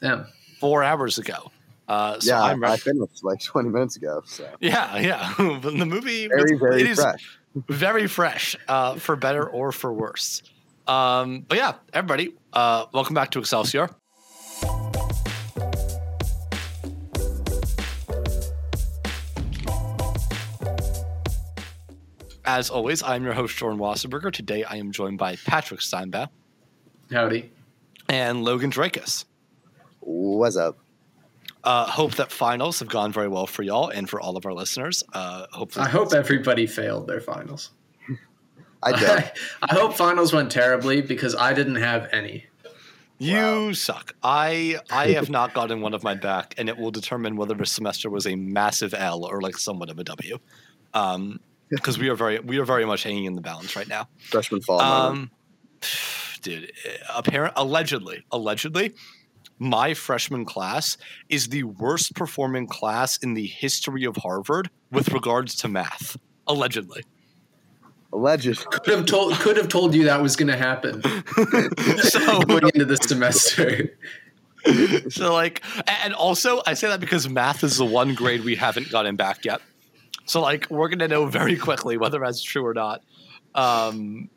Damn. four hours ago. Uh, so yeah, I'm I ready. finished like 20 minutes ago. So Yeah, yeah. But the movie very, was- very it is fresh. very fresh, uh, for better or for worse. Um, but yeah, everybody, uh, welcome back to Excelsior. As always, I'm your host, Jordan Wasserberger. Today I am joined by Patrick Steinbach Howdy. and Logan Drakus. What's up? Uh, hope that finals have gone very well for y'all and for all of our listeners. Uh, hopefully, I hope everybody failed their finals. I did. I hope finals went terribly because I didn't have any. You suck. I I have not gotten one of my back, and it will determine whether the semester was a massive L or like somewhat of a W. Um, because we are very we are very much hanging in the balance right now. Freshman fall. Um, dude, apparent allegedly, allegedly, my freshman class is the worst performing class in the history of Harvard with regards to math. Allegedly. Alleged. Could have told could have told you that was going to happen So going into the semester. so like and also i say that because math is the one grade we haven't gotten back yet so like we're gonna know very quickly whether that's true or not um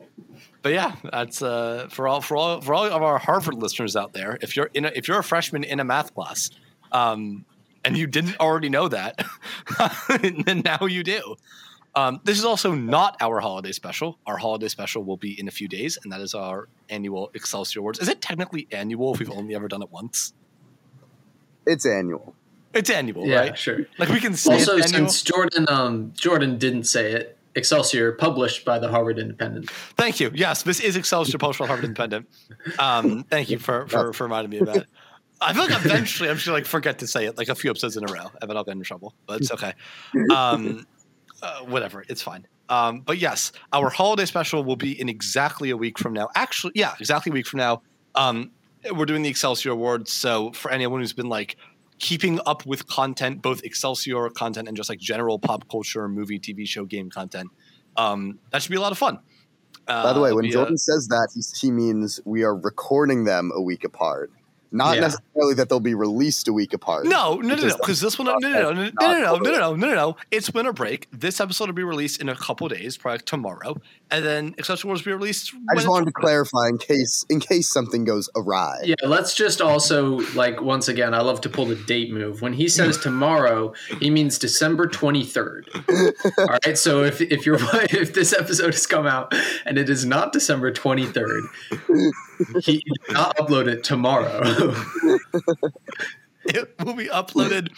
but yeah that's uh for all for all for all of our harvard listeners out there if you're in a, if you're a freshman in a math class um and you didn't already know that then now you do um, this is also not our holiday special. Our holiday special will be in a few days, and that is our annual Excelsior Awards. Is it technically annual if we've only ever done it once? It's annual. It's annual, Yeah, right? sure. Like we can say Also, it's since Jordan um, Jordan didn't say it, Excelsior published by the Harvard Independent. Thank you. Yes, this is Excelsior Post from Harvard Independent. Um, thank you for, for, for reminding me of that. I feel like eventually I'm just like forget to say it like a few episodes in a row, and then I'll get in trouble. But it's okay. Um, uh, whatever, it's fine. Um, but yes, our holiday special will be in exactly a week from now. Actually, yeah, exactly a week from now. Um, we're doing the Excelsior Awards, so for anyone who's been like keeping up with content, both Excelsior content and just like general pop culture, movie, TV show, game content, um, that should be a lot of fun. Uh, By the way, when be a- Jordan says that, he, he means we are recording them a week apart. Not Yeah. necessarily that they'll be released a week apart. No, no, no, no, Because because this one, no, no, no, no, no, no, no, no, no, no, no, no. It's winter break. This episode will be released in a couple days, probably tomorrow, and then Excelsior Awards will be released. I just wanted to clarify in case in case something goes awry. Yeah, let's just also like once again, I love to pull the date move. When he says tomorrow, he means December twenty third. All right, so if if you're if this episode has come out and it is not December twenty third, he did not upload it tomorrow. It will be uploaded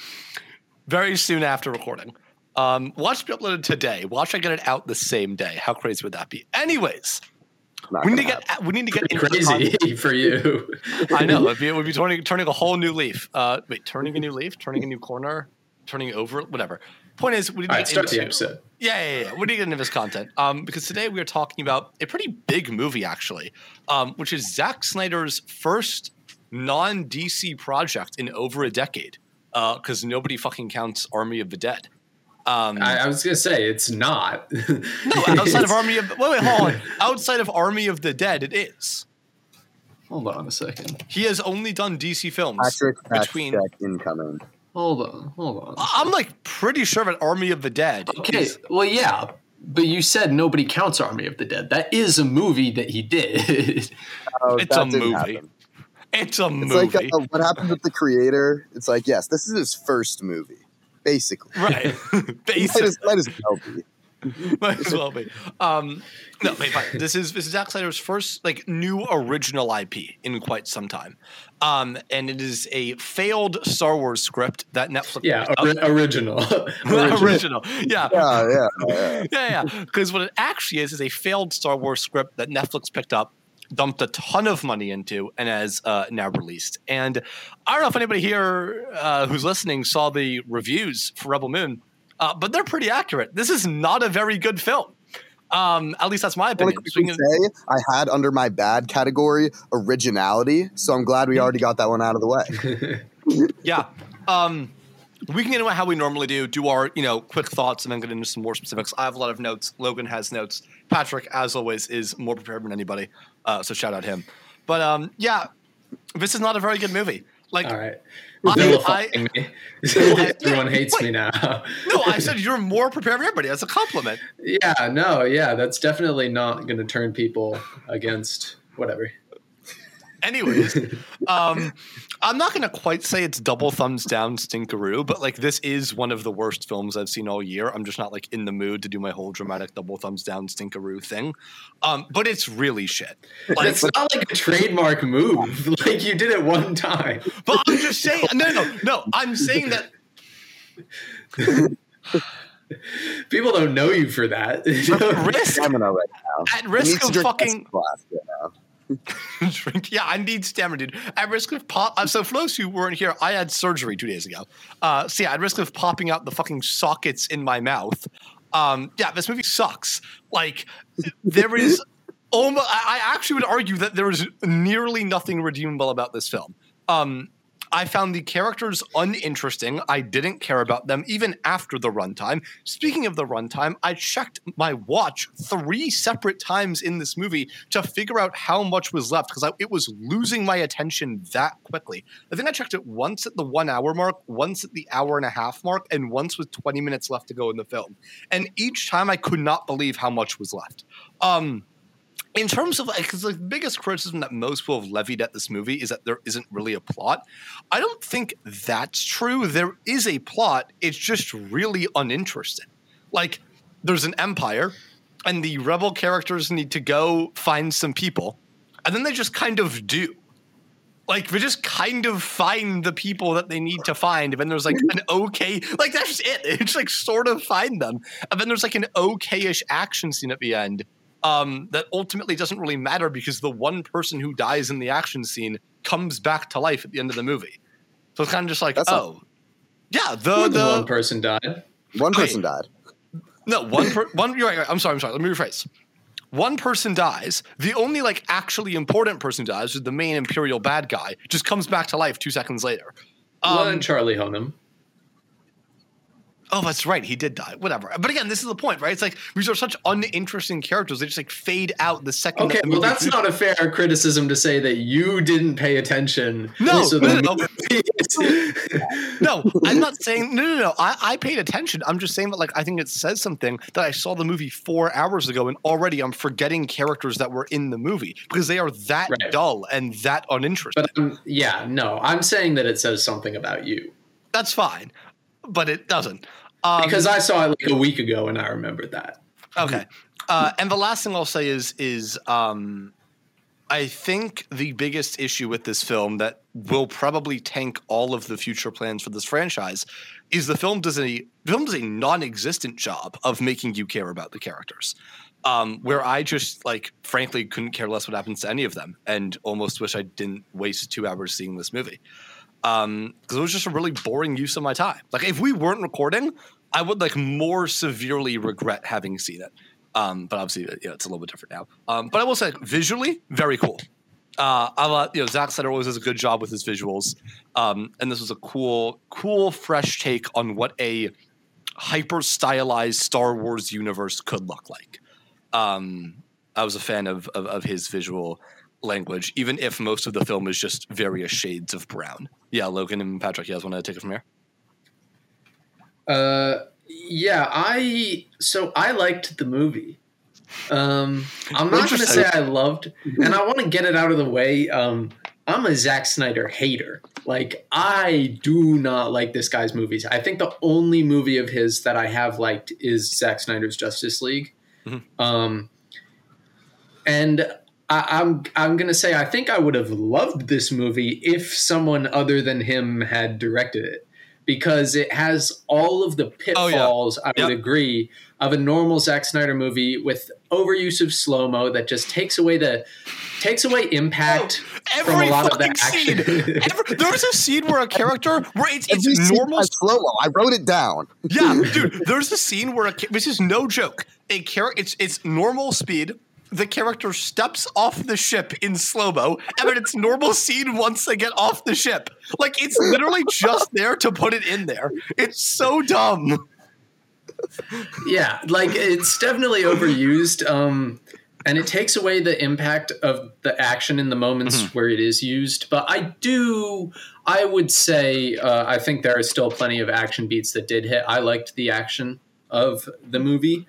very soon after recording. Um, watch be uploaded today. Watch I get it out the same day. How crazy would that be? Anyways, we need to gonna get we need to get into the content. Crazy for you. I know it'd be, it would be turning turning a whole new leaf. Uh, wait, turning a new leaf, turning a new corner, turning over, whatever. Point is, we need to All get right, start the into- episode. Yeah, yeah, yeah. We need to get into this content um, because today we are talking about a pretty big movie, actually, um, which is Zack Snyder's first non DC project in over a decade. Because nobody fucking counts Army of the Dead. Um, I, I was gonna say it's not. no, outside of Army of wait, wait, hold on. Outside of Army of the Dead, it is. Hold on a second. He has only done DC films Patrick fact between. incoming. Hold on. Hold on. I'm like pretty sure of an Army of the Dead. Okay, is- well, yeah, but you said nobody counts Army of the Dead. That is a movie that he did. Oh, It's a didn't movie. it's a It's movie. like uh, what happened with the creator. It's like yes, this is his first movie, basically. right. Might Basically. as, might as well be. Might as well be. Um, no, wait, fine. This is this is Zack Snyder's first like new original IP in quite some time, um, and it is a failed Star Wars script that Netflix. yeah, picked ori- original. original. original. Yeah, Yeah, yeah, yeah. yeah, yeah. Because what it actually is is a failed Star Wars script that Netflix picked up, dumped a ton of money into, and has uh, now released. And I don't know if anybody here uh, who's listening saw the reviews for Rebel Moon, uh, but they're pretty accurate. This is not a very good film. Um, at least that's my opinion. to quickly of- say I had under my bad category originality, so I'm glad we already got that one out of the way. yeah. Um, we can get into how we normally do, do our, you know, quick thoughts and then get into some more specifics. I have a lot of notes. Logan has notes. Patrick, as always, is more prepared than anybody. Uh, so shout out him. But um, yeah, this is not a very good movie. Like, All right. I- me. I- Everyone hates wait. me now. no, I said you're more prepared for everybody. That's a compliment. Yeah, no, yeah, that's definitely not going to turn people against whatever. Anyways, um, I'm not going to quite say it's double thumbs down stinkeroo, but like this is one of the worst films I've seen all year. I'm just not like in the mood to do my whole dramatic double thumbs down stinkeroo thing. Um, but it's really shit. Like, it's not like a trademark move. Like you did it one time. but I'm just saying, no, no, no. I'm saying that People don't know you for that. risk Stamina right now. at He risk needs to of fucking less right now. drink. Yeah, I need stamina, dude. At risk of pop. Uh, so for those who weren't here, I had surgery two days ago. Uh, so yeah, at risk of popping out the fucking sockets in my mouth. Um, yeah, this movie sucks. Like there is. Almost, I I actually would argue that there is nearly nothing redeemable about this film. Um, I found the characters uninteresting. I didn't care about them even after the runtime. Speaking of the runtime, I checked my watch three separate times in this movie to figure out how much was left because it was losing my attention that quickly. I think I checked it once at the one hour mark, once at the hour and a half mark, and once with 20 minutes left to go in the film. And each time I could not believe how much was left. Um, in terms of like, because the biggest criticism that most people have levied at this movie is that there isn't really a plot. I don't think that's true. There is a plot. It's just really uninteresting. Like, there's an empire, and the rebel characters need to go find some people, and then they just kind of do. Like they just kind of find the people that they need to find, and then there's like an okay, like that's just it. It's like sort of find them, and then there's like an okayish action scene at the end um, that ultimately doesn't really matter because the one person who dies in the action scene comes back to life at the end of the movie. So it's kind of just like, That's not- oh, yeah, the More than one person died. One Okay. person died. no one per, one. You're right, right. I'm sorry. I'm sorry. Let me rephrase. One person dies. The only like actually important person who dies is the main imperial bad guy. Just comes back to life two seconds later. well, Um, and Charlie Hunnam. Oh, that's right. He did die. Whatever. But again, this is the point, right? It's like these are such uninteresting characters. They just like fade out the second. Okay, that the well, that's not a fair criticism to say that you didn't pay attention. No, So no, the no, no, I'm not saying no, no, no. I, I paid attention. I'm just saying that like I think it says something that I saw the movie four hours ago, and already I'm forgetting characters that were in the movie because they are that Right. dull and that uninteresting. But um, yeah, no, I'm saying that it says something about you that's fine, but it doesn't. Um, because I saw it like a week ago and I remembered that. Okay. Uh, and the last thing I'll say is is um, I think the biggest issue with this film that will probably tank all of the future plans for this franchise is the film does a film does a non-existent job of making you care about the characters. Um, where I just like frankly couldn't care less what happens to any of them, and almost wish I didn't waste two hours seeing this movie because it was just a really boring use of my time. Like if we weren't recording, I would like more severely regret having seen it. Um, but obviously, you know, it's a little bit different now. Um, but I will say, visually, very cool. Uh, I love, you know, Zack Snyder always does a good job with his visuals, um, and this was a cool, cool, fresh take on what a hyper stylized Star Wars universe could look like. Um, I was a fan of, of of his visual language, even if most of the film is just various shades of brown. Yeah, Logan and Patrick, you guys want to take it from here? Uh, yeah, I so I liked the movie. Um, I'm not going to say I loved, and I want to get it out of the way. Um, I'm a Zack Snyder hater. Like I do not like this guy's movies. I think the only movie of his that I have liked is Zack Snyder's Justice League. Mhm. Um, and I, I'm I'm gonna say I think I would have loved this movie if someone other than him had directed it because it has all of the Oh, yeah. pitfalls. I would Yep. agree of a normal Zack Snyder movie with overuse of slow mo that just takes away the takes away impact oh, from a lot of the action. Every, there's a scene where a character where it's it's normal slow-mo. I wrote it down. Yeah, dude. There's a scene where a this is no joke. A character, it's it's normal speed. The character steps off the ship in slow mo, and then it's normal scene once they get off the ship. Like it's literally just there to put it in there. It's so dumb. yeah, like it's definitely overused. Um, and it takes away the impact of the action in the moments Mhm. where it is used. But I do, I would say, uh, I think there are still plenty of action beats that did hit. I liked the action of the movie.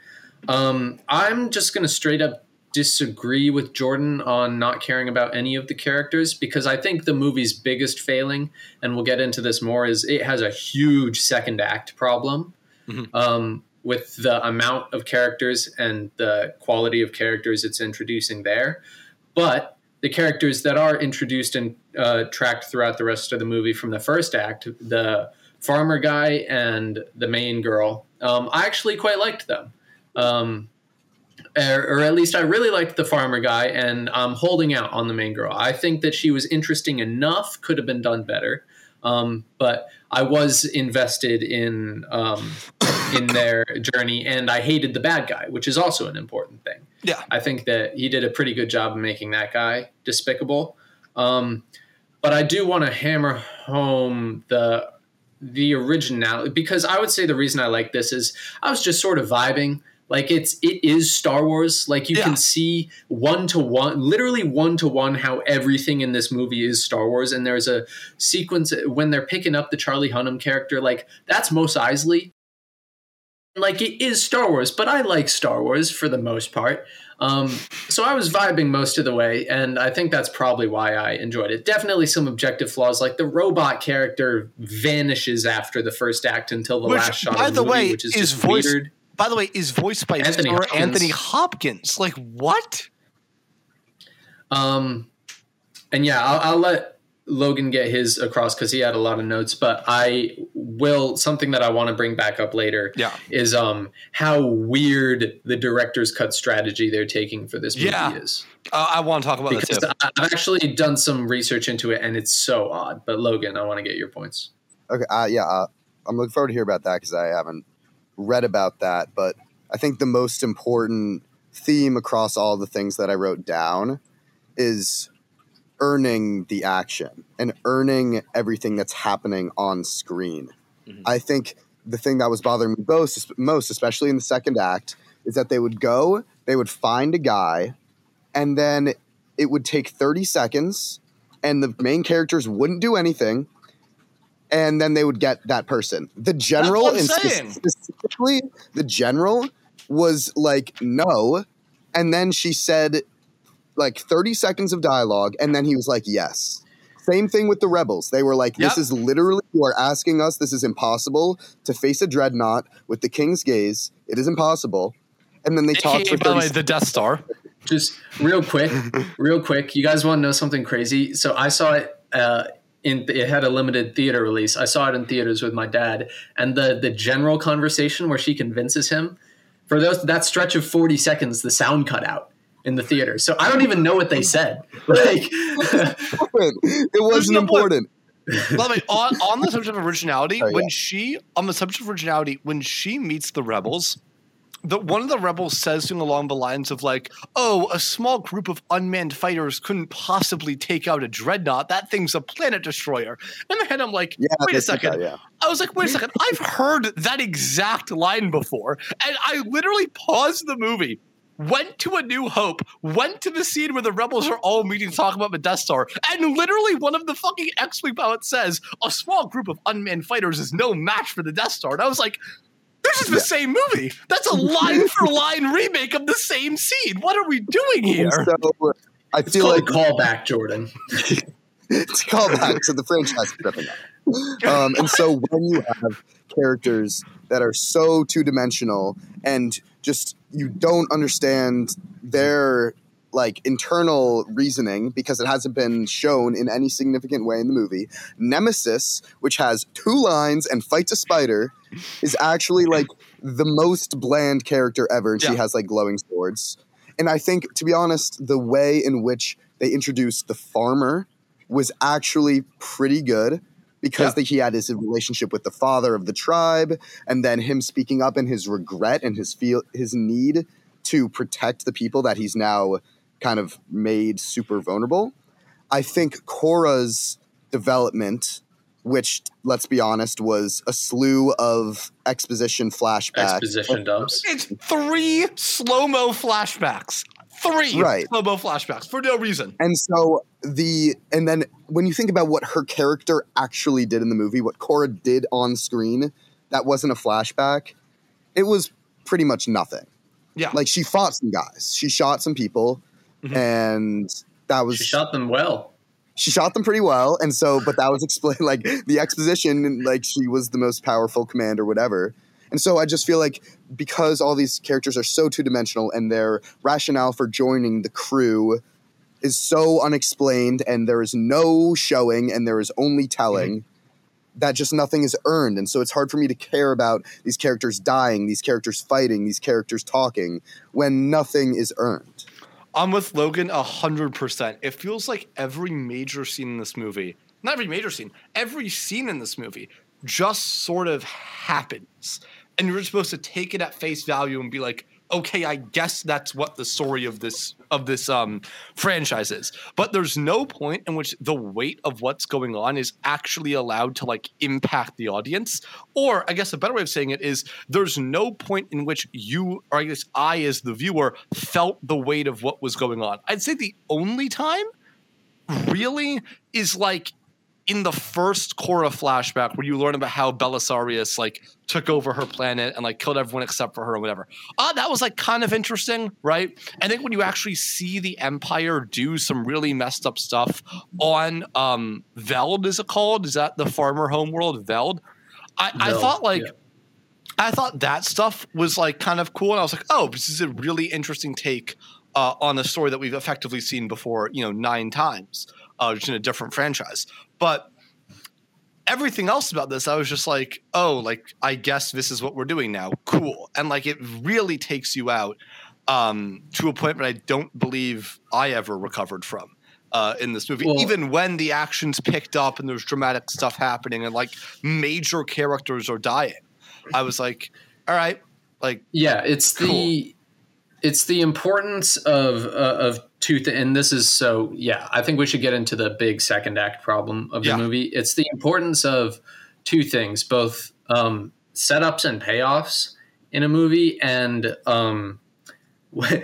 Um, I'm just going to straight up disagree with Jordan on not caring about any of the characters because I think the movie's biggest failing, and we'll get into this more, is it has a huge second act problem Mhm. um, with the amount of characters and the quality of characters it's introducing there. But the characters that are introduced and uh, tracked throughout the rest of the movie from the first act, the farmer guy and the main girl, um, I actually quite liked them. Um, or, or at least I really liked the farmer guy, and I'm holding out on the main girl. I think that she was interesting enough, could have been done better, um, but I was invested in um, in their journey, and I hated the bad guy, which is also an important thing. Yeah. I think that he did a pretty good job of making that guy despicable. Um, but I do want to hammer home the the originality because I would say the reason I like this is I was just sort of vibing. Like it's it is Star Wars. Like you Yeah. can see one to one, literally one to one, how everything in this movie is Star Wars. And there's a sequence when they're picking up the Charlie Hunnam character. Like that's Mos Eisley. Like it is Star Wars, but I like Star Wars for the most part. Um, so I was vibing most of the way, and I think that's probably why I enjoyed it. Definitely some objective flaws, like the robot character vanishes after the first act until the Which, last shot. by of the, the movie, way, which is, is just voiced- weird. By the way, is voiced by Anthony Sir Hopkins. Anthony Hopkins. Like what? Um, and yeah, I'll, I'll let Logan get his across because he had a lot of notes. But I will something that I want to bring back up later Yeah. is um how weird the director's cut strategy they're taking for this movie Yeah. is. Uh, I want to talk about that Because too. I- I've actually done some research into it, and it's so odd. But Logan, I want to get your points. Okay, uh, yeah, uh, I'm looking forward to hear about that because I haven't read about that. But I think the most important theme across all the things that I wrote down is earning the action and earning everything that's happening on screen. Mhm. I think the thing that was bothering me most, most, especially in the second act, is that they would go, they would find a guy, and then it would take 30 seconds, and the main characters wouldn't do anything, and then they would get that person. The general, and saying. specifically, the general was like, no. And then she said like 30 seconds of dialogue, and then he was like, yes. Same thing with the rebels. They were like, this Yep. is literally, you are asking us, this is impossible to face a dreadnought with the king's gaze. It is impossible. And then they talked AKA, for by the 30 the Death Star. Just real quick, real quick. You guys want to know something crazy? So I saw it. Uh, in, it had a limited theater release. I saw it in theaters with my dad, and the the general conversation where she convinces him for those that stretch of forty seconds, the sound cut out in the theater. So I don't even know what they said. Like, it wasn't important. By the on, on the subject of originality, Oh, yeah. when she on the subject of originality, when she meets the rebels, the one of the rebels says something along the lines of like, "Oh, a small group of unmanned fighters couldn't possibly take out a dreadnought. That thing's a planet destroyer." In my head, I'm like, Yeah, "Wait a second. that, yeah. I was like, wait a second. I've heard that exact line before. And I literally paused the movie, went to A New Hope, went to the scene where the rebels are all meeting to talk about the Death Star, and literally one of the fucking X Wing pilots says, a small group of unmanned fighters is no match for the Death Star. And I was like, this is the Yeah. same movie. That's a line for line remake of the same scene. What are we doing here? So I it's feel called like a callback, Jordan. it's a callback to the franchise tripping up. Um, and so when you have characters that are so two dimensional and just you don't understand their like internal reasoning because it hasn't been shown in any significant way in the movie. Nemesis, which has two lines and fights a spider, is actually like the most bland character ever, and she has like glowing swords. And I think, to be honest, the way in which they introduced the farmer was actually pretty good because Yeah. the, he had his relationship with the father of the tribe, and then him speaking up and his regret and his feel his need to protect the people that he's now kind of made super vulnerable. I think Kora's development, which let's be honest, was a slew of exposition flashbacks. Exposition dumps. It's three slow mo flashbacks. three Right. slow mo flashbacks for no reason. And so the and then when you think about what her character actually did in the movie, what Cora did on screen, that wasn't a flashback. It was pretty much nothing. Yeah, Like she fought some guys, she shot some people, Mhm. and that was She shot them well. she shot them pretty well. And so, but that was explained like the exposition, like she was the most powerful command or whatever. And so I just feel like because all these characters are so two dimensional and their rationale for joining the crew is so unexplained and there is no showing and there is only telling that just nothing is earned. And so it's hard for me to care about these characters dying, these characters fighting, these characters talking when nothing is earned. I'm with Logan hundred percent. It feels like every major scene in this movie, not every major scene, every scene in this movie just sort of happens. And you're supposed to take it at face value and be like, okay, I guess that's what the story of this of this um franchise is. But there's no point in which the weight of what's going on is actually allowed to like impact the audience. Or I guess a better way of saying it is there's no point in which you or I guess I as the viewer felt the weight of what was going on. I'd say the only time really is like in the first Kora flashback where you learn about how Balisarius like took over her planet and like killed everyone except for her or whatever. Uh, that was like kind of interesting, right? I think when you actually see the Empire do some really messed up stuff on um Veld, is it called? Is that the farmer homeworld Veld? I, I thought like yeah. I thought that stuff was like kind of cool, and I was like, oh, this is a really interesting take uh, on a story that we've effectively seen before, you know, nine times, uh, just in a different franchise. But everything else about this, I was just like, oh, like I guess this is what we're doing now. Cool, and like it really takes you out um, to a point that I don't believe I ever recovered from. Uh, in this movie, Well- even when the action's picked up and there's dramatic stuff happening and like major characters are dying, I was like, all right, like Yeah, it's the it's the importance of uh, of two th- and this is so yeah, I think we should get into the big second act problem of the Yeah. movie. It's the importance of two things, both um, setups and payoffs in a movie and um,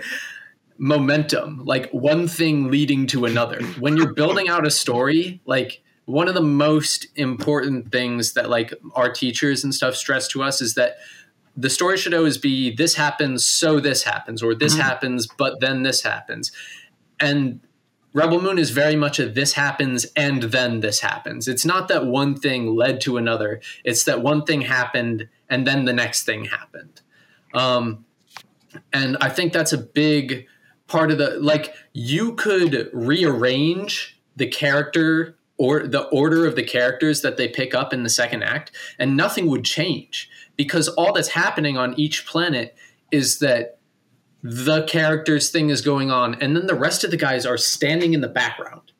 momentum, like one thing leading to another. When you're building out a story, like one of the most important things that like our teachers and stuff stress to us is that the story should always be this happens so this happens or this Mhm. happens but then this happens and rebel moon is very much a this happens and then this happens. It's not that one thing led to another. It's that one thing happened and then the next thing happened. Um, and i think that's a big part of the like you could rearrange the character or the order of the characters that they pick up in the second act and nothing would change because all that's happening on each planet is that the character's thing is going on and then the rest of the guys are standing in the background.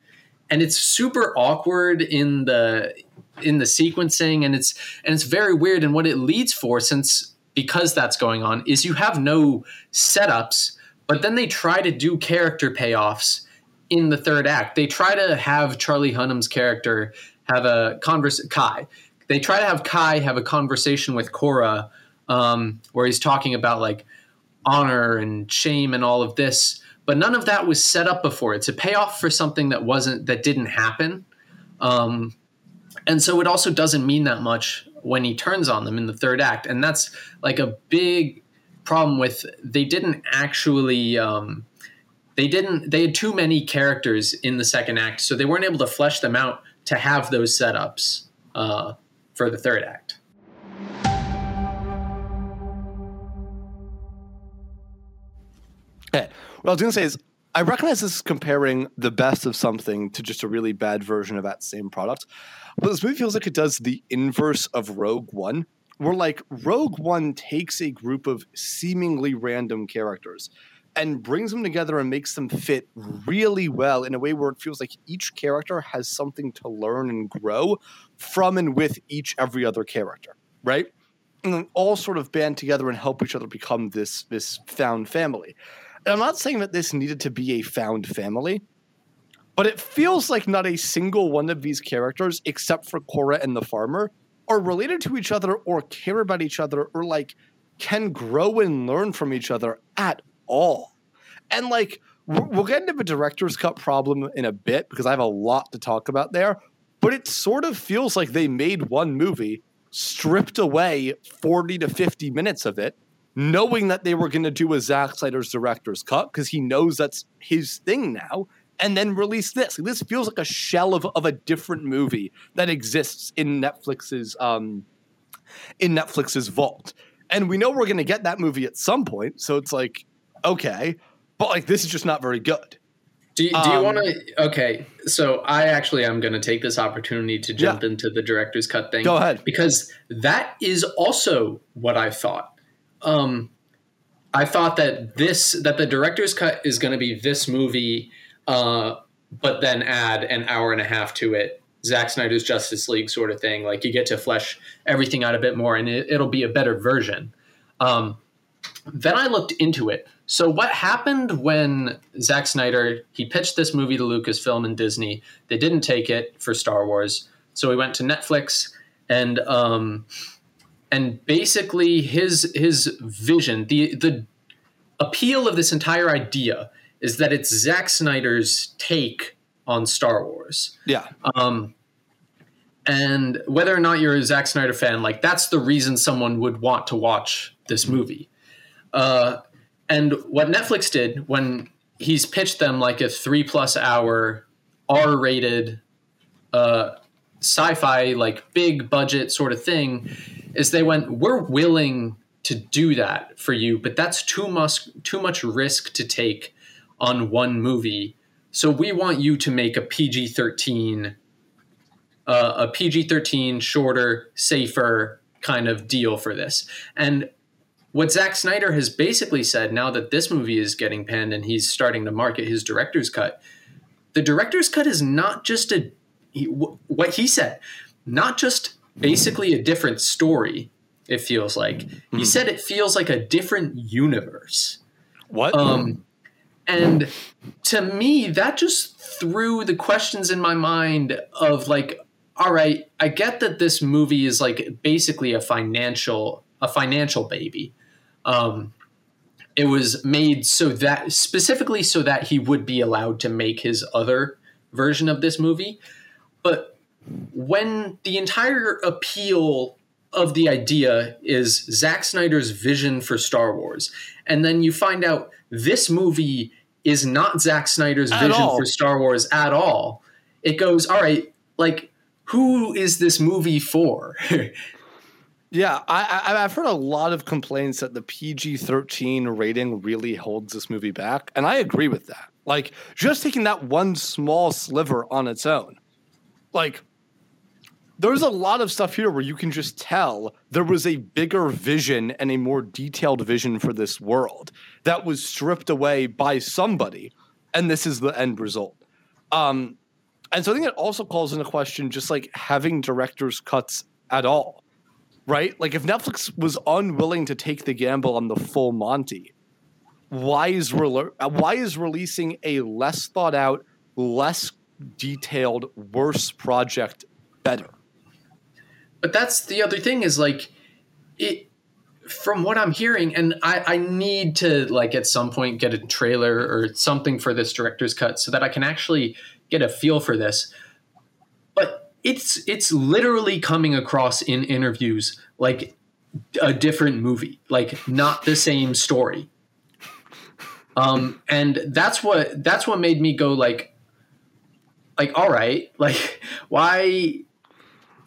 And it's super awkward in the in the sequencing and it's and it's very weird. And what it leads for since because that's going on is you have no setups but then they try to do character payoffs in the third act. They try to have charlie hunnam's character have a converse kai. They try to have kai have a conversation with kora um, where he's talking about like honor and shame and all of this but none of that was set up before it's a payoff for something that wasn't that didn't happen. Um, and so it also doesn't mean that much when he turns on them in the third act. And that's like a big problem with they didn't actually um, they didn't they had too many characters in the second act so they weren't able to flesh them out to have those setups uh, for the third act Okay. What I was going to say is, I recognize this is comparing the best of something to just a really bad version of that same product. But this movie feels like it does the inverse of Rogue One, where like Rogue One takes a group of seemingly random characters and brings them together and makes them fit really well in a way where it feels like each character has something to learn and grow from and with each every other character, right? And then all sort of band together and help each other become this this found family. I'm not saying that this needed to be a found family, but it feels like not a single one of these characters, except for Kora and the farmer, are related to each other or care about each other or like can grow and learn from each other at all. and like we'll get into the director's cut problem in a bit because I have a lot to talk about there. But it sort of feels like they made one movie, stripped away 40 to 50 minutes of it, knowing that they were going to do a Zack Snyder's director's cut because he knows that's his thing now, and then release this. This feels like a shell of, of a different movie that exists in Netflix's um, in Netflix's vault. And we know we're going to get that movie at some point, so it's like okay, but like this is just not very good. Do you, do you Um, want to? Okay, so I actually am going to take this opportunity to jump into the director's cut thing. Go ahead. because that is also what I thought. Um, I thought that this that the director's cut is going to be this movie, uh, but then add an hour and a half to it. Zack Snyder's Justice League sort of thing. Like you get to flesh everything out a bit more, and it, it'll be a better version. Um, then I looked into it. So what happened when Zack Snyder he pitched this movie to Lucasfilm and Disney? They didn't take it for Star Wars, so he went to Netflix and um, and basically his his vision the the appeal of this entire idea is that it's Zack Snyder's take on Star Wars. Yeah. Um, and whether or not you're a Zack Snyder fan, like that's the reason someone would want to watch this movie. Uh, and what Netflix did when he's pitched them like a three plus hour R rated uh, sci fi, like big budget sort of thing, is they went, We're willing to do that for you, but that's too much too much risk to take on one movie. So we want you to make a PG thirteen uh, a PG 13, shorter, safer kind of deal for this. And what Zack Snyder has basically said now that this movie is getting panned and he's starting to market his director's cut, the director's cut is not just a, what he said, not just basically a different story, it feels like. He said it feels like a different universe. What? Um, and to me, that just threw the questions in my mind of like, all right, I get that this movie is like basically a financial a financial baby. Um, it was made so that specifically so that he would be allowed to make his other version of this movie. But when the entire appeal of the idea is Zack Snyder's vision for Star Wars, and then you find out this movie is not Zack Snyder's At vision all. for Star Wars at all. It goes, all right, like who is this movie for? Yeah, I, I, I've heard a lot of complaints that the PG 13 rating really holds this movie back. And I agree with that. Like, just taking that one small sliver on its own, like, there's a lot of stuff here where you can just tell there was a bigger vision and a more detailed vision for this world that was stripped away by somebody. And this is the end result. Um, and so I think it also calls into question just like having director's cuts at all right? Like if Netflix was unwilling to take the gamble on the full Monty, why is why is releasing a less thought out, less detailed, worse project better? But that's the other thing is like it from what i'm hearing and I, I need to like at some point get a trailer or something for this director's cut so that i can actually get a feel for this. But it's it's literally coming across in interviews like a different movie like not the same story. Um and that's what that's what made me go like like all right like why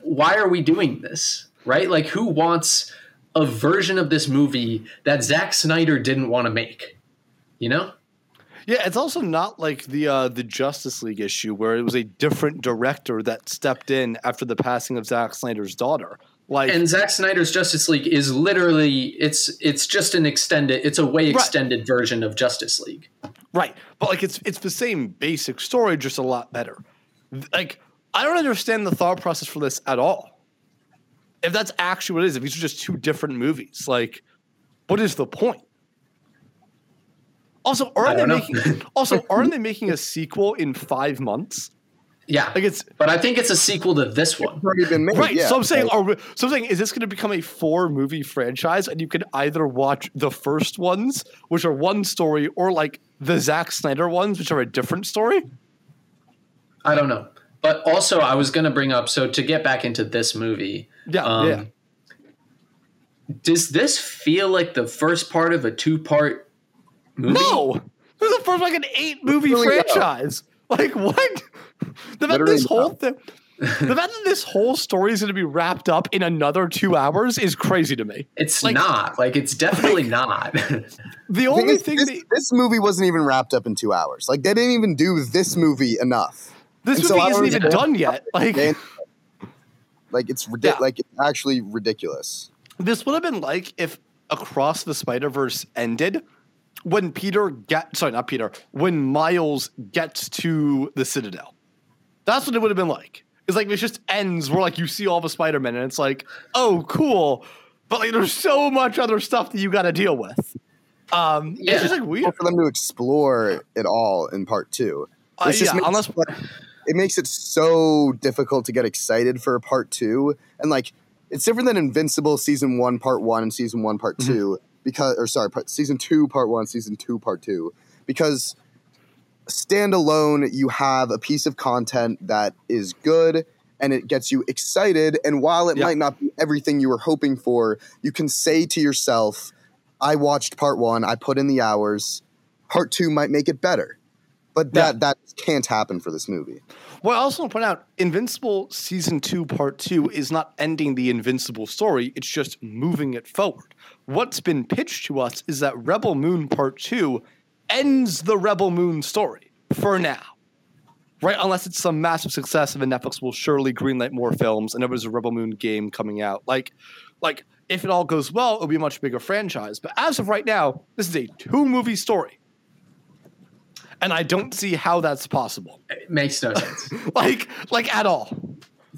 why are we doing this? Right? Like, who wants a version of this movie that Zack Snyder didn't want to make? You know? Yeah, it's also not like the uh, the Justice League issue where it was a different director that stepped in after the passing of Zack Snyder's daughter. Like, And Zack Snyder's Justice League is literally it's it's just an extended it's a way extended version of Justice League. Right. But like it's it's the same basic story, just a lot better. Like I don't understand the thought process for this at all. If that's actually what it is, if these are just two different movies, like what is the point? Also, aren't they know. making also aren't they making a sequel in five months? Yeah, Like it's but I think it's a sequel to this one. It's already been made. right. Yeah. so I'm saying, are we, so I'm saying, is this going to become a four movie franchise, and you can either watch the first ones, which are one story, or like the Zack Snyder ones, which are a different story? I don't know. But also, I was going to bring up so to get back into this movie, Yeah, Um, yeah. does this feel like the first part of a two part movie? No, this is the first like an eight movie Literally no. franchise. Like what? The fact Literally this whole thing, the fact that this whole story is going to be wrapped up in another two hours is crazy to me. It's Like- not. Like, it's definitely not. The the thing only is, thing this, that this movie wasn't even wrapped up in two hours. Like they didn't even do this movie enough. This and so movie I isn't even understand done yet. Like like it's ridic- Yeah. like it's actually ridiculous. this would have been like if Across the Spider Verse ended when Peter get sorry not Peter when Miles gets to the Citadel. That's what it would have been like. It's like it just ends where like you see all the Spider Men and it's like oh cool, but like there's so much other stuff that you got to deal with. Um, Yeah. it's just like weird. Well, for them to explore it all in part two. Uh, just yeah, unless it makes it so difficult to get excited for part two. And like it's different than Invincible season one, part one, and season one, part Mm-hmm. two, because or sorry, part, season two, part one, season two, part two. Because standalone, you have a piece of content that is good and it gets you excited. And while it Yeah. might not be everything you were hoping for, you can say to yourself, I watched part one, I put in the hours, part two might make it better. But that Yeah. that can't happen for this movie. Well, I also want to point out Invincible season two, part two is not ending the Invincible story, it's just moving it forward. What's been pitched to us is that Rebel Moon part two ends the Rebel Moon story for now. Right? Unless it's some massive success, and then Netflix will surely greenlight more films, and there was a Rebel Moon game coming out. Like, like if it all goes well, it'll be a much bigger franchise. But as of right now, this is a two movie story. And I don't see how that's possible. it makes no sense. Like, like at all.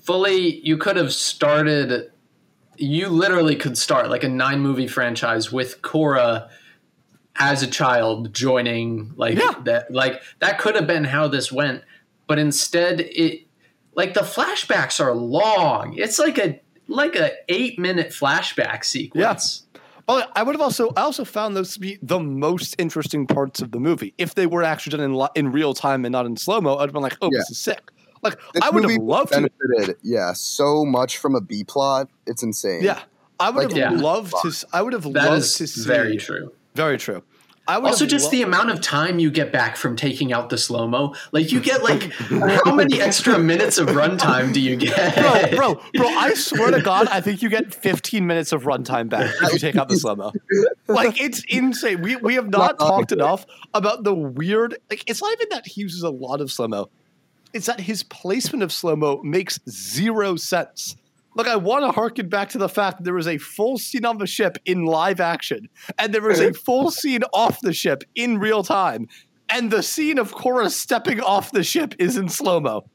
Fully, you could have started. You literally could start like a nine movie franchise with Kora as a child joining like Yeah. that. Like that could have been how this went, but instead it like the flashbacks are long. It's like a like a eight minute flashback sequence. Well, I would have also I also found those to be the most interesting parts of the movie. If they were actually done in li- in real time and not in slow mo, I'd have been like, "Oh, Yeah. this is sick." Like This I would have movie loved to. benefited, yeah, so much from a B plot. It's insane. Yeah, I would Like, have yeah. loved to. I would have That loved is to see. very true. Very true. Also, just the amount of time you get back from taking out the slow mo. Like, you get like, how many extra minutes of runtime do you get? bro, bro, bro. I swear to God, I think you get 15 minutes of runtime back if you take out the slow mo. Like it's insane. We we have not talked enough about the weird. Like it's not even that he uses a lot of slow mo. It's that his placement of slow mo makes zero sense. Like I want to harken back to the fact that there was a full scene on the ship in live action, and there was a full scene off the ship in real time, and the scene of Kora stepping off the ship is in slow mo.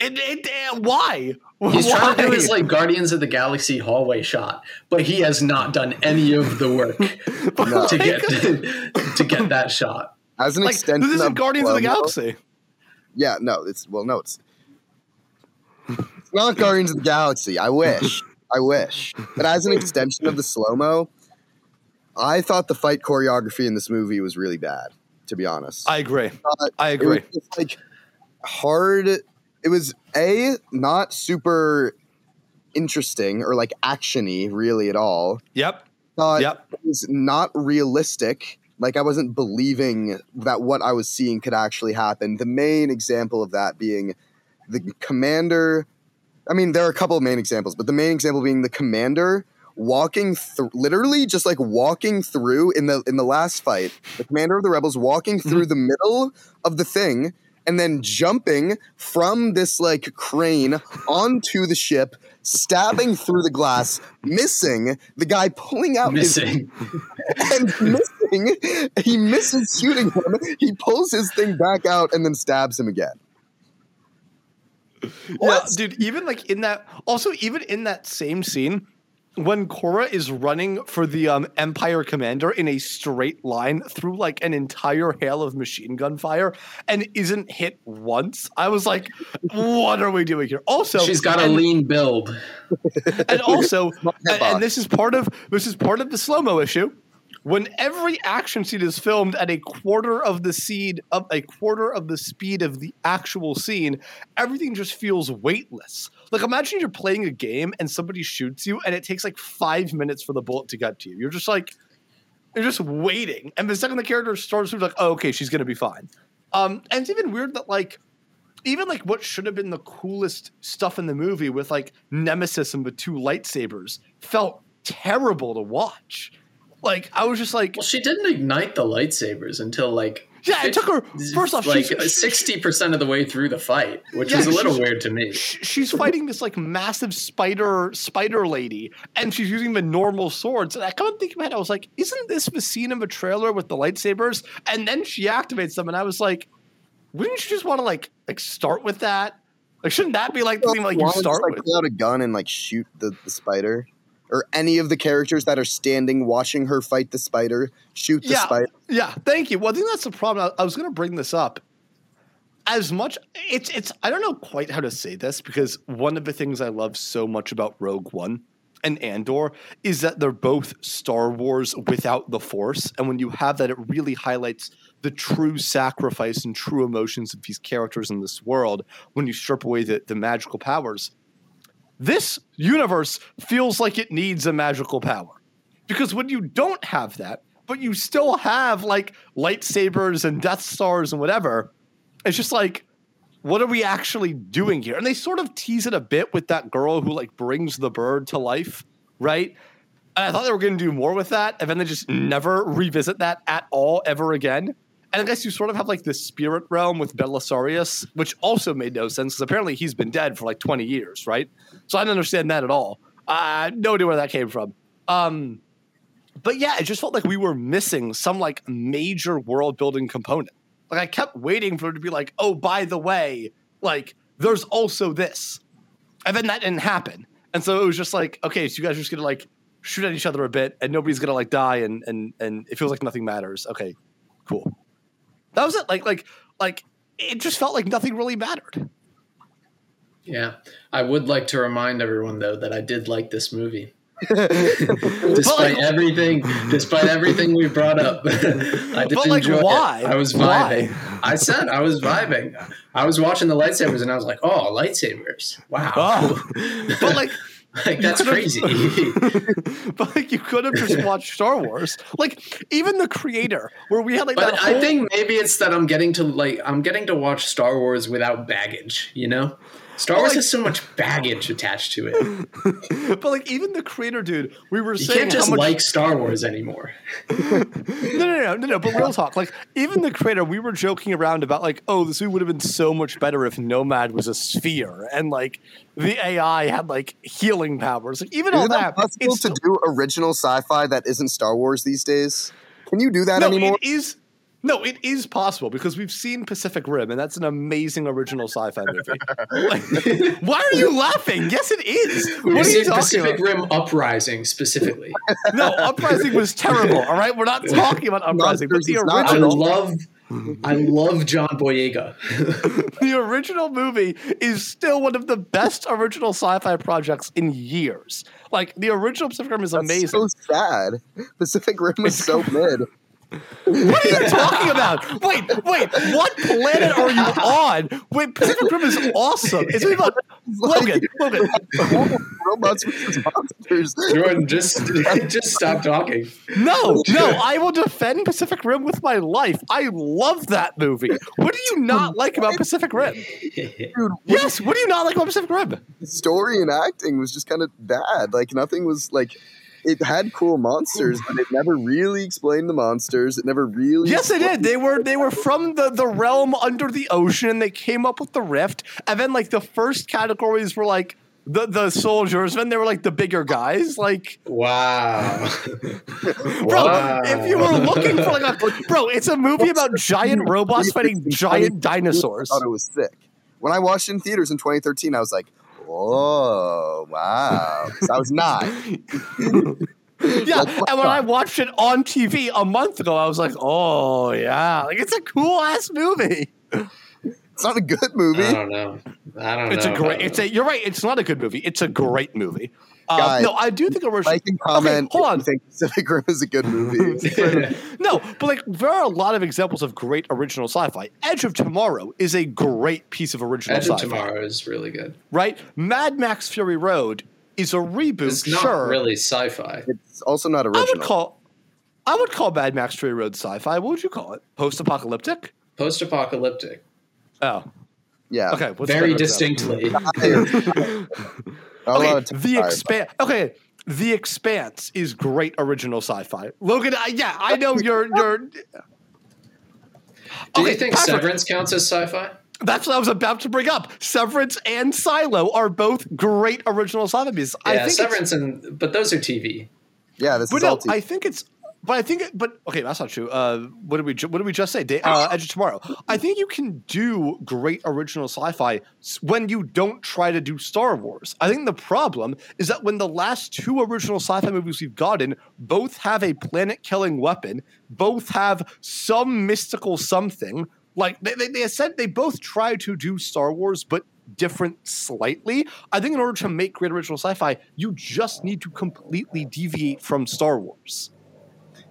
It, it, eh, why? He's trying to do his like Guardians of the Galaxy hallway shot, but he has not done any of the work No. to get to get that shot. As an like extension this isn't of Guardians of the Galaxy. Yeah, no, it's well, no, it's it's not Guardians of the Galaxy. I wish, I wish, but as an extension of the slow mo, I thought the fight choreography in this movie was really bad. To be honest, I agree. I it agree. was like hard. It was a not super interesting or like actiony really at all. Yep. Thought Yep. it was not realistic. Like I wasn't believing that what I was seeing could actually happen. The main example of that being the commander. I mean, there are a couple of main examples, but the main example being the commander walking through, literally just like walking through in the in the last fight. The commander of the rebels walking mm-hmm. through the middle of the thing and then jumping from this like crane onto the ship, stabbing through the glass, missing the guy pulling out his and missing. He misses shooting him. He pulls his thing back out and then stabs him again. Yeah, dude. Even like in that, also even in that same scene, when Kora is running for the um, Empire commander in a straight line through like an entire hail of machine gun fire and isn't hit once, I was like, "What are we doing here?" Also, She's got a lean build. and also, and, and this is part of this is part of the slow mo issue. When every action scene is filmed at a quarter of the speed of a quarter of the speed of the actual scene, everything just feels weightless. Like imagine you're playing a game and somebody shoots you, and it takes like five minutes for the bullet to get to you. You're just like, you're just waiting, and the second the character starts, you're like, oh, okay, she's gonna be fine. Um, and it's even weird that like even like what should have been the coolest stuff in the movie with like Nemesis and the two lightsabers felt terrible to watch. Like I was just like, Well, she didn't ignite the lightsabers until like yeah, it took her first off. like sixty percent of the way through the fight, which Yeah, was a little weird to me. she's fighting this like massive spider spider lady, and she's using the normal swords. And I come and think about it, I was like, isn't this the scene of a trailer with the lightsabers? And then she activates them, and I was like, wouldn't you just want to like like start with that? Like, shouldn't that be like the thing like you Why not start just, like, with? pull out a gun and like shoot the, the spider, or any of the characters that are standing watching her fight the spider, shoot the Yeah. spider. Yeah, thank you. Well, I think that's the problem. I, I was going to bring this up. As much it's it's I don't know quite how to say this because one of the things I love so much about Rogue One and Andor is that they're both Star Wars without the Force, and when you have that, it really highlights the true sacrifice and true emotions of these characters in this world when you strip away the, the magical powers. This universe feels like it needs a magical power. Because when you don't have that, but you still have like lightsabers and Death Stars and whatever, it's just like, what are we actually doing here? And they sort of tease it a bit with that girl who like brings the bird to life, right? And I thought they were going to do more with that, and then they just never revisit that at all ever again. And I guess you sort of have like the spirit realm with Balisarius, which also made no sense because apparently he's been dead for like 20 years, right? So I didn't understand that at all. I Uh, no idea where that came from. Um, but yeah, it just felt like we were missing some like major world building component. Like I kept waiting for it to be like, oh, by the way, like there's also this. And then that didn't happen. And so it was just like, okay, so you guys are just gonna like shoot at each other a bit and nobody's gonna like die and and and it feels like nothing matters. Okay, cool. That was it. Like like like it just felt like nothing really mattered. Yeah, I would like to remind everyone though that I did like this movie, despite like- everything. Despite everything we brought up, I did But, like, enjoy why? it. I was Why? vibing. I said I was vibing. I was watching the lightsabers and I was like, "Oh, lightsabers! Wow!" Oh. But like like that's crazy. but like you could have just watched Star Wars. Like even the creator, where we had like But that I think maybe it's that I'm getting to like I'm getting to watch Star Wars without baggage. You know, Star Wars like- has so much baggage attached to it. but like even the creator dude, we were You saying can't just how much like Star Wars anymore. no, no, no, no, no. But real talk, like even the creator, we were joking around about like, oh, this movie would have been so much better if Nomad was a sphere and like the AI had like healing powers. Like even Isn't that, that possible it's to still- do original sci-fi that isn't Star Wars these days? Can you do that no, anymore? it is. No, it is possible because we've seen Pacific Rim, and that's an amazing original sci-fi movie. Like, why are you laughing? Yes, it is. We What are see you talking Pacific about? Rim Uprising specifically. No, Uprising was terrible. All right, we're not talking about Uprising, but the Monsters is not- I original, love, I love John Boyega. the original movie is still one of the best original sci-fi projects in years. Like the original Pacific Rim is That's amazing. so sad. Pacific Rim is so mid. What are you talking about? Wait, wait, what planet are you on? Wait, Pacific Rim is awesome. It's really about Logan. Logan. Robots versus monsters. Jordan, just just stop talking. No, no, I will defend Pacific Rim with my life. I love that movie. What do you not like about Pacific Rim? Dude, Yes, what do you not like about Pacific Rim? the story and acting was just kind of bad. Like nothing was like. It had cool monsters, but it never really explained the monsters. It never really. Yes, it did. They were they were from the, the realm under the ocean. and They came up with the rift, and then like the first categories were like the the soldiers. Then they were like the bigger guys. Like, Wow. bro, Wow. if you were looking for like a bro, it's a movie about giant robots fighting giant dinosaurs. I dinosaurs. thought it was sick. When I watched it in theaters in 2013, I was like, Oh wow! I was nine. Yeah, and when I watched it on TV a month ago, I was like, "Oh yeah, like it's a cool ass movie." It's not a good movie. I don't know. I don't It's know. a great. It's a. You're right. It's not a good movie. It's a great movie. Um, Guys, no, I do think original. Like and comment hold if on. you think Pacific Rim is a good movie. No, but like there are a lot of examples of great original sci-fi. Edge of Tomorrow is a great piece of original Edge of sci-fi. Tomorrow is really good. right? Mad Max Fury Road is a reboot. It's not sure, really sci-fi. it's also not original. I original. would call. I would call Mad Max Fury Road sci-fi. What would you call it? Post-apocalyptic? Post-apocalyptic. Oh, yeah. okay. What's Very distinctly. Not Okay, the expanse. Okay, the expanse is great original sci-fi. Logan, I, yeah, I know you're you're. Do Okay, you think Patrick, Severance counts as sci-fi? That's what I was about to bring up. Severance and Silo are both great original sci-fi pieces. I Yeah, think Severance and but those are TV. Yeah, this But is no, all TV. I think it's. But I think, but okay, that's not true. Uh, what did we? ju- What did we just say? Day, uh, Edge of Tomorrow. I think you can do great original sci-fi when you don't try to do Star Wars. I think the problem is that when the last two original sci-fi movies we've gotten both have a planet-killing weapon, both have some mystical something. Like they, they, they said, they both try to do Star Wars, but different slightly. I think in order to make great original sci-fi, you just need to completely deviate from Star Wars.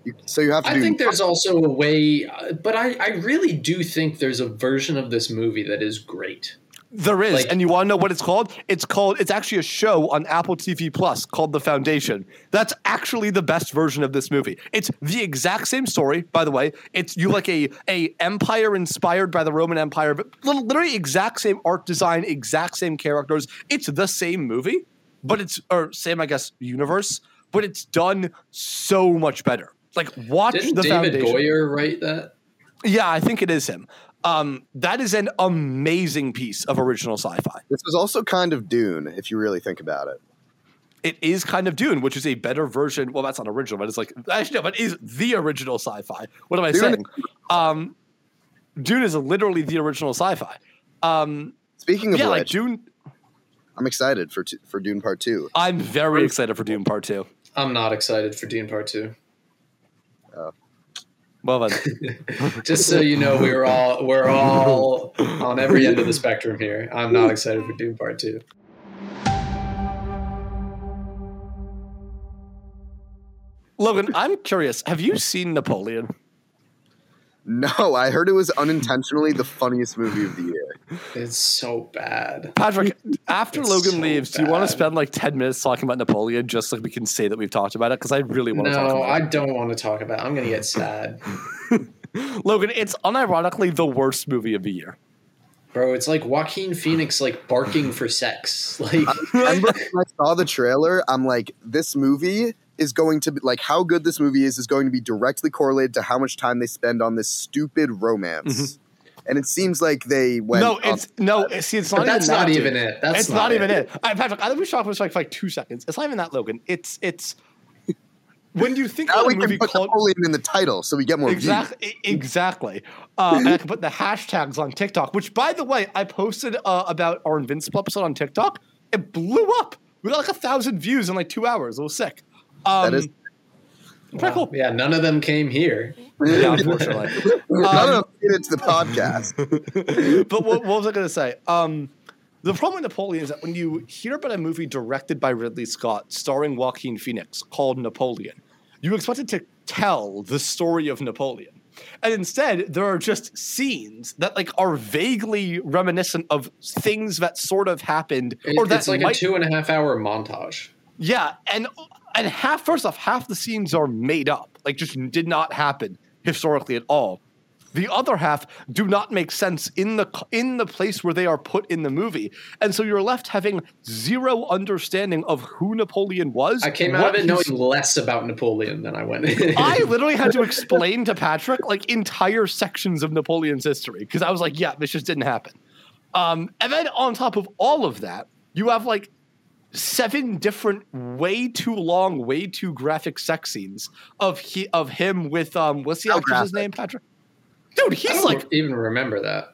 You- so you have to I do. think there's also a way, uh, but I, I really do think there's a version of this movie that is great. There is, Like- and you want to know what it's called? It's called. It's actually a show on Apple TV Plus called The Foundation. That's actually the best version of this movie. It's the exact same story, by the way. It's you like a a empire inspired by the Roman Empire, but literally exact same art design, exact same characters. It's the same movie, but it's or same I guess universe, but it's done so much better. Like watch Didn't the David Foundation. Goyer write that? Yeah, I think it is him. Um, that is an amazing piece of original sci-fi. this was also kind of Dune, if you really think about it. it is kind of Dune, which is a better version. Well, that's not original, but it's like actually no, but is the original sci-fi. What am I Dune- saying? Um, Dune is literally the original sci-fi. Um, Speaking of yeah, like Dune. I'm excited for t- for Dune Part Two. I'm very excited for Dune Part Two. I'm not excited for Dune Part Two. Uh, well then, Just so you know, we're all we're all on every end of the spectrum here. I'm not excited for Dune Part Two. Logan, I'm curious. Have you seen Napoleon? No, I heard it was unintentionally the funniest movie of the year. It's so bad. Patrick, after It's Logan so leaves, do you want to spend like 10 minutes talking about Napoleon just so we can say that we've talked about it? Because I really want to talk No, about I it. don't want to talk about. it. I'm gonna get sad, Logan, it's unironically the worst movie of the year. bro. It's like Joaquin Phoenix like barking for sex. Like Remember when I saw the trailer? I'm like, this movie is going to be like how good this movie is is going to be directly correlated to how much time they spend on this stupid romance. And it seems like they went. no, up- it's no. See, it's not. That's even not that, even dude. it. That's it's not, even it. All right, Patrick, I think we should talk about for like two seconds. It's not even that, Logan. It's it's when do you think now of we a movie can put called Napoleon in the title so we get more views. exactly exactly, uh, and I can put the hashtags on TikTok. Which, by the way, I posted uh, about our Invincible episode on TikTok. It blew up. We got like a thousand views in like two hours. It was sick. Um, That is- pretty cool. Yeah, none of them came here. Yeah, unfortunately. None Um, of them made it to the podcast. but what, what was I going to say? Um, the problem with Napoleon is that when you hear about a movie directed by Ridley Scott, starring Joaquin Phoenix, called Napoleon, you expect it to tell the story of Napoleon, and instead there are just scenes that like are vaguely reminiscent of things that sort of happened, It- or that it's like might a two and a half hour montage. yeah, and and half first off, half the scenes are made up, like just did not happen historically at all. The other half do not make sense in the in the place where they are put in the movie, and so you're left having zero understanding of who Napoleon was. I came out of it knowing less about Napoleon than I went in. I literally had to explain to Patrick like entire sections of Napoleon's history because I was like, yeah, this just didn't happen. Um, and then on top of all of that, you have like seven different, way too long, way too graphic sex scenes of he of him with um, what's the How actress's graphic? name, Patrick? Dude, I he's don't like even remember that.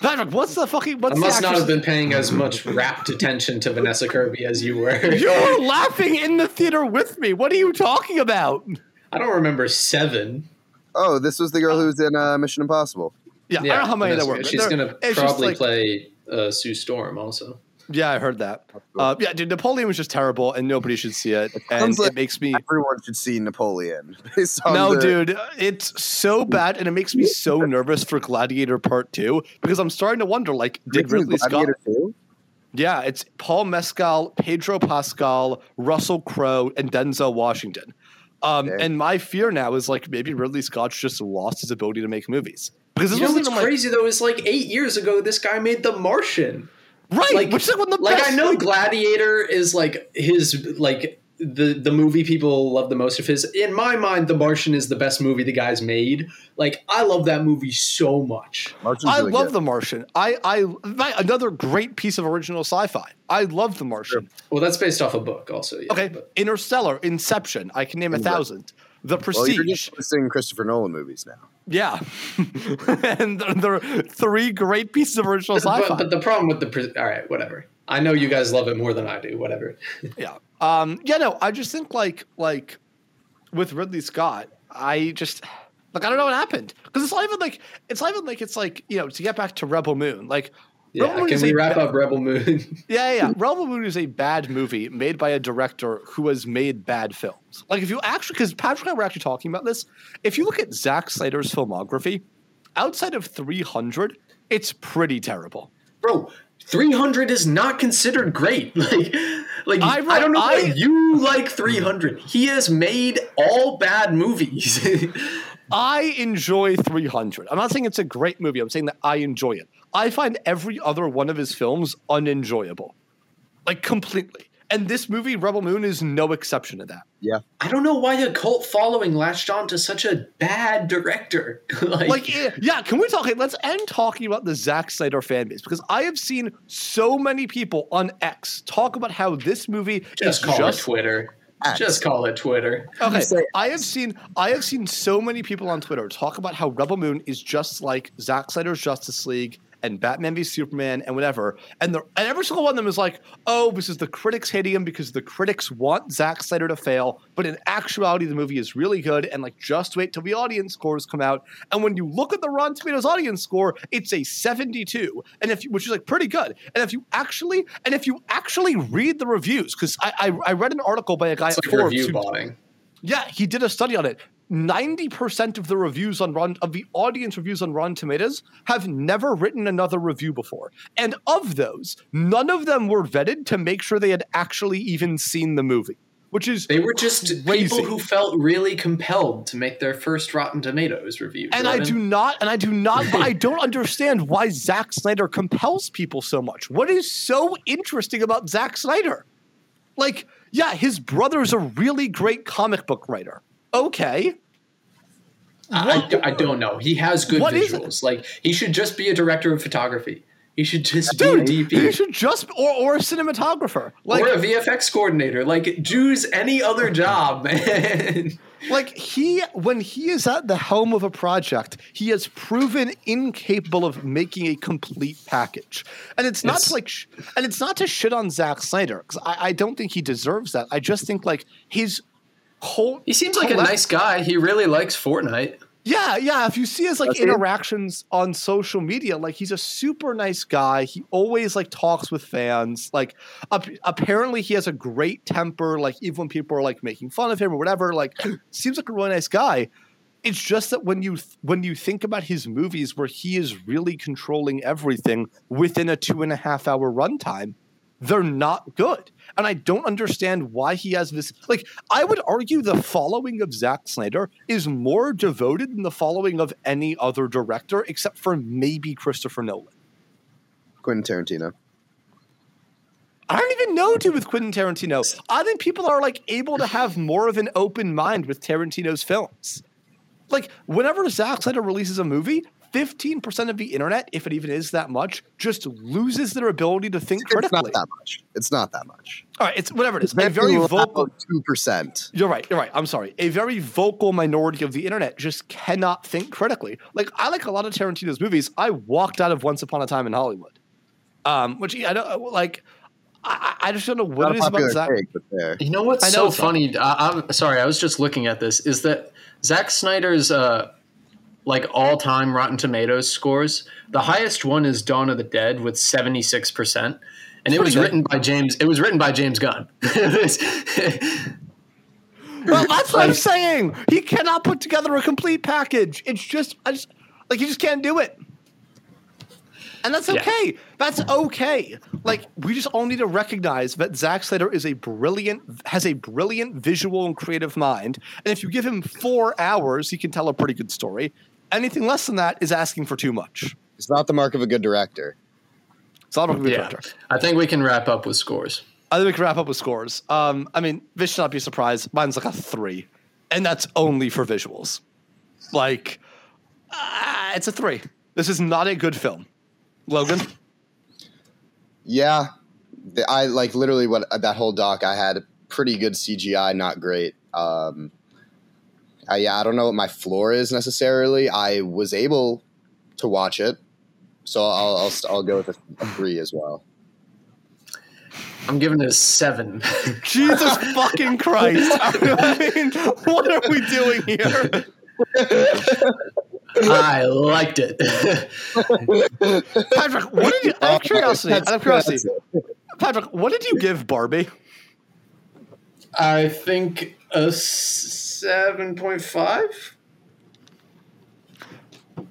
Patrick, what's the fucking? What's I must the not have been paying as much rapt attention to Vanessa Kirby as you were. You were laughing in the theater with me. What are you talking about? I don't remember seven. Oh, this was the girl who was in uh, Mission Impossible. Yeah, I don't know how many there Vanessa- were. She's gonna probably like- play uh, Sue Storm also. Yeah, I heard that. Uh, yeah, dude, Napoleon was just terrible, and nobody should see it. And like- it makes me Everyone should see Napoleon. No, the- dude, it's so bad, and it makes me so nervous for Gladiator Part Two because I'm starting to wonder, like, did Ridley Scott? Gladiator too? Yeah, it's Paul Mescal, Pedro Pascal, Russell Crowe, and Denzel Washington. Um, Okay. and my fear now is like maybe Ridley Scott's just lost his ability to make movies because this You know what's even like crazy though is like eight years ago, this guy made The Martian. Right, like- which is one of the Like best. I know like- Gladiator is like his like the the movie people love the most of his. In my mind, The Martian is the best movie the guy's made. Like I love that movie so much. Martian's I really love good. The Martian. I, I, my- another great piece of original sci-fi. I love The Martian. Well, that's based off a book, also. Yeah, Okay, but- Interstellar, Inception. I can name a thousand. The Well, you're just listing Christopher Nolan movies now. Yeah, and there are three great pieces of original sci-fi. but, but the problem with the pre- all right, whatever. I know you guys love it more than I do. Whatever. Yeah. Um, yeah, no, I just think like like with Ridley Scott, I just like I don't know what happened. Because it's not even like it's not even like it's like, you know, to get back to Rebel Moon, like Rebel Yeah. Moon Can we wrap ba- up Rebel Moon? Yeah, yeah. Rebel Moon is a bad movie made by a director who has made bad films. Like if you actually because Patrick and I were actually talking about this, if you look at Zack Snyder's filmography, outside of 300, it's pretty terrible. Bro, 300 is not considered great. Like, like I I, don't know I- why you like 300. He has made all bad movies. I enjoy 300. I'm not saying it's a great movie. I'm saying that I enjoy it. I find every other one of his films unenjoyable, like completely. And this movie, Rebel Moon, is no exception to that. Yeah. I don't know why a cult following latched on to such a bad director. like, Like, yeah, can we talk? Let's end talking about the Zack Snyder fan base because I have seen so many people on X talk about how this movie just is call just it Twitter. X. Just call it Twitter. Okay, say- I have seen I have seen so many people on Twitter talk about how Rebel Moon is just like Zack Snyder's Justice League and Batman v Superman and whatever, and the and every single one of them is like, oh, this is the critics hating him because the critics want Zack Snyder to fail, but in actuality, the movie is really good, and like just wait till the audience scores come out, and when you look at the Rotten Tomatoes audience score, it's a seventy-two, and if you, which is like pretty good, and if you actually and if you actually read the reviews, because I, I I read an article by a guy It's at like Forbes review who- botting. yeah, he did a study on it. Ninety percent of the reviews on Rotten of the audience reviews on Rotten Tomatoes have never written another review before, and of those, none of them were vetted to make sure they had actually even seen the movie. Which is They were just Crazy. people who felt really compelled to make their first Rotten Tomatoes review. and I do not, and I do not, I don't understand why Zack Snyder compels people so much. What is so interesting about Zack Snyder? Like, yeah, his brother's a really great comic book writer. Okay, I, I, don't know. He has good What is visuals. Like he should just be a director of photography. He should just dude, be a DP. He should just or or a cinematographer. Like, or a VFX coordinator. Like choose any other job, man. like he when he is at the helm of a project, he has proven incapable of making a complete package. And it's not It's- to like, sh- and it's not to shit on Zack Snyder because I, I don't think he deserves that. I just think like his whole he seems like a nice guy. He really likes Fortnite. Yeah, yeah. If you see his like Does he? interactions on social media, like he's a super nice guy. He always like talks with fans. Like ap- apparently he has a great temper. Like even when people are like making fun of him or whatever, like seems like a really nice guy. It's just that when you th- when you think about his movies where he is really controlling everything within a two and a half hour runtime, they're not good. And I don't understand why he has this. Like, I would argue the following of Zack Snyder is more devoted than the following of any other director, except for maybe Christopher Nolan. Quentin Tarantino. I don't even know, dude, with Quentin Tarantino. I think people are like able to have more of an open mind with Tarantino's films. Like, whenever Zack Snyder releases a movie, 15% of the internet, if it even is that much, just loses their ability to think critically. It's not that much. It's not that much. All right, it's whatever it is. A very vocal two percent. You're right. You're right. I'm sorry. A very vocal minority of the internet just cannot think critically. Like I like a lot of Tarantino's movies. I walked out of Once Upon a Time in Hollywood, um, which I don't like. I, I just don't know what Not it about popular Zack. take, but. You know what's know so funny? I, I'm sorry, I was just looking at this. Is that Zack Snyder's uh, like all-time Rotten Tomatoes scores? The highest one is Dawn of the Dead with seventy six percent, and it was good. written by James. It was written by James Gunn. Well, that's what I'm saying. He cannot put together a complete package. It's just, I just like he just can't do it. And that's Yeah. okay. That's okay. Like we just all need to recognize that Zack Snyder is a brilliant, has a brilliant visual and creative mind. And if you give him four hours, he can tell a pretty good story. Anything less than that is asking for too much. It's not the mark of a good director. It's not a good yeah, director. I think we can wrap up with scores. I think we can wrap up with scores. Um, I mean, this should not be a surprise. Mine's like a three, and that's only for visuals. Like, uh, it's a three. This is not a good film. Logan, Yeah, the- I like literally what that whole doc. I had pretty good CGI, not great. Um, I, yeah, I don't know what my floor is necessarily. I was able to watch it, so I'll I'll, I'll go with a, a three as well. I'm giving it a seven. Jesus fucking Christ! I mean, what are we doing here? I liked it. Patrick, what did you? Out of curiosity, out That's- of curiosity, it. Patrick, what did you give Barbie? I think a seven point five.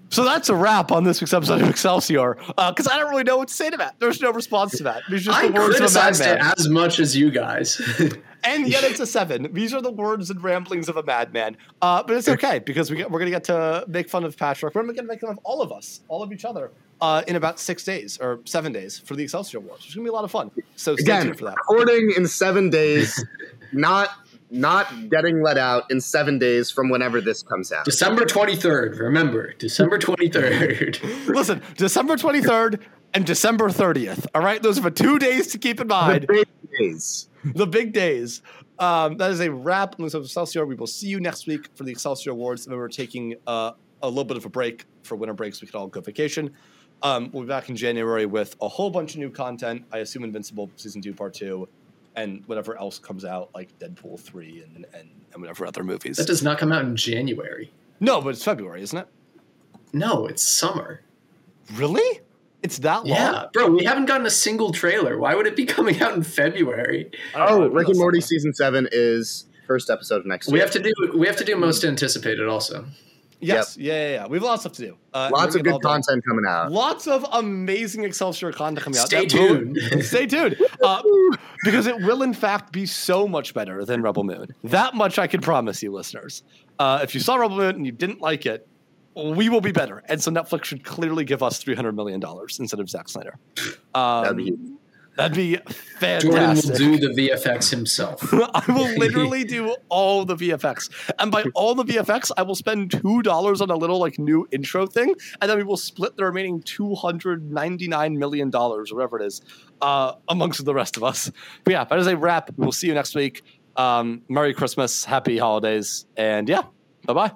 So that's a wrap on this week's episode of Excelsior. Because I don't really know what to say to that. There's no response to that. There's just I the words of a criticized it as much as you guys. And yet it's a seven. These are the words and ramblings of a madman. Uh, but it's okay because we get, we're going to get to make fun of Patrick. We're going to make fun of all of us, all of each other, uh, in about six days or seven days for the Excelsior Awards. It's going to be a lot of fun. So stay Again, tuned for that. recording in seven days, not not getting let out in seven days from whenever this comes out. December 23rd. Remember, December 23rd. Listen, December 23rd and December 30th. All right. Those are the two days to keep in mind. The mind. big days. the big days. Um, that is a wrap on the Excelsior. We will see you next week for the Excelsior Awards. And then we're taking uh, a little bit of a break for winter breaks. We can all go vacation. Um, we'll be back in January with a whole bunch of new content. I assume Invincible season two, part two, and whatever else comes out, like Deadpool three and and, and whatever other movies. That does not come out in January. no, but it's February, isn't it? No, it's summer. Really? It's that long? Yeah, bro, we haven't gotten a single trailer. Why would it be coming out in February? I Oh, I Rick and Morty that. season seven is first episode of next We week. have to do we have to do most anticipated also. Yes, yeah, yeah, yeah. We have lots of stuff to do. Uh, Lots of gonna get all good done. content coming out. Lots of amazing Excelsior content coming out. Stay That will- tuned. stay tuned. Uh, because it will, in fact, be so much better than Rebel Moon. That much I can promise you, listeners. Uh, if you saw Rebel Moon and you didn't like it, we will be better. And so Netflix should clearly give us $300 million instead of Zack Snyder. Um, That'd be- that'd Jordan will do the VFX himself. I will literally do all the VFX, and by all the VFX, I will spend two dollars on a little like new intro thing, and then we will split the remaining two hundred ninety nine million dollars, or whatever it is, uh, amongst the rest of us. But yeah, that is a wrap. We'll see you next week. Um, Merry Christmas, Happy Holidays, and yeah, bye bye.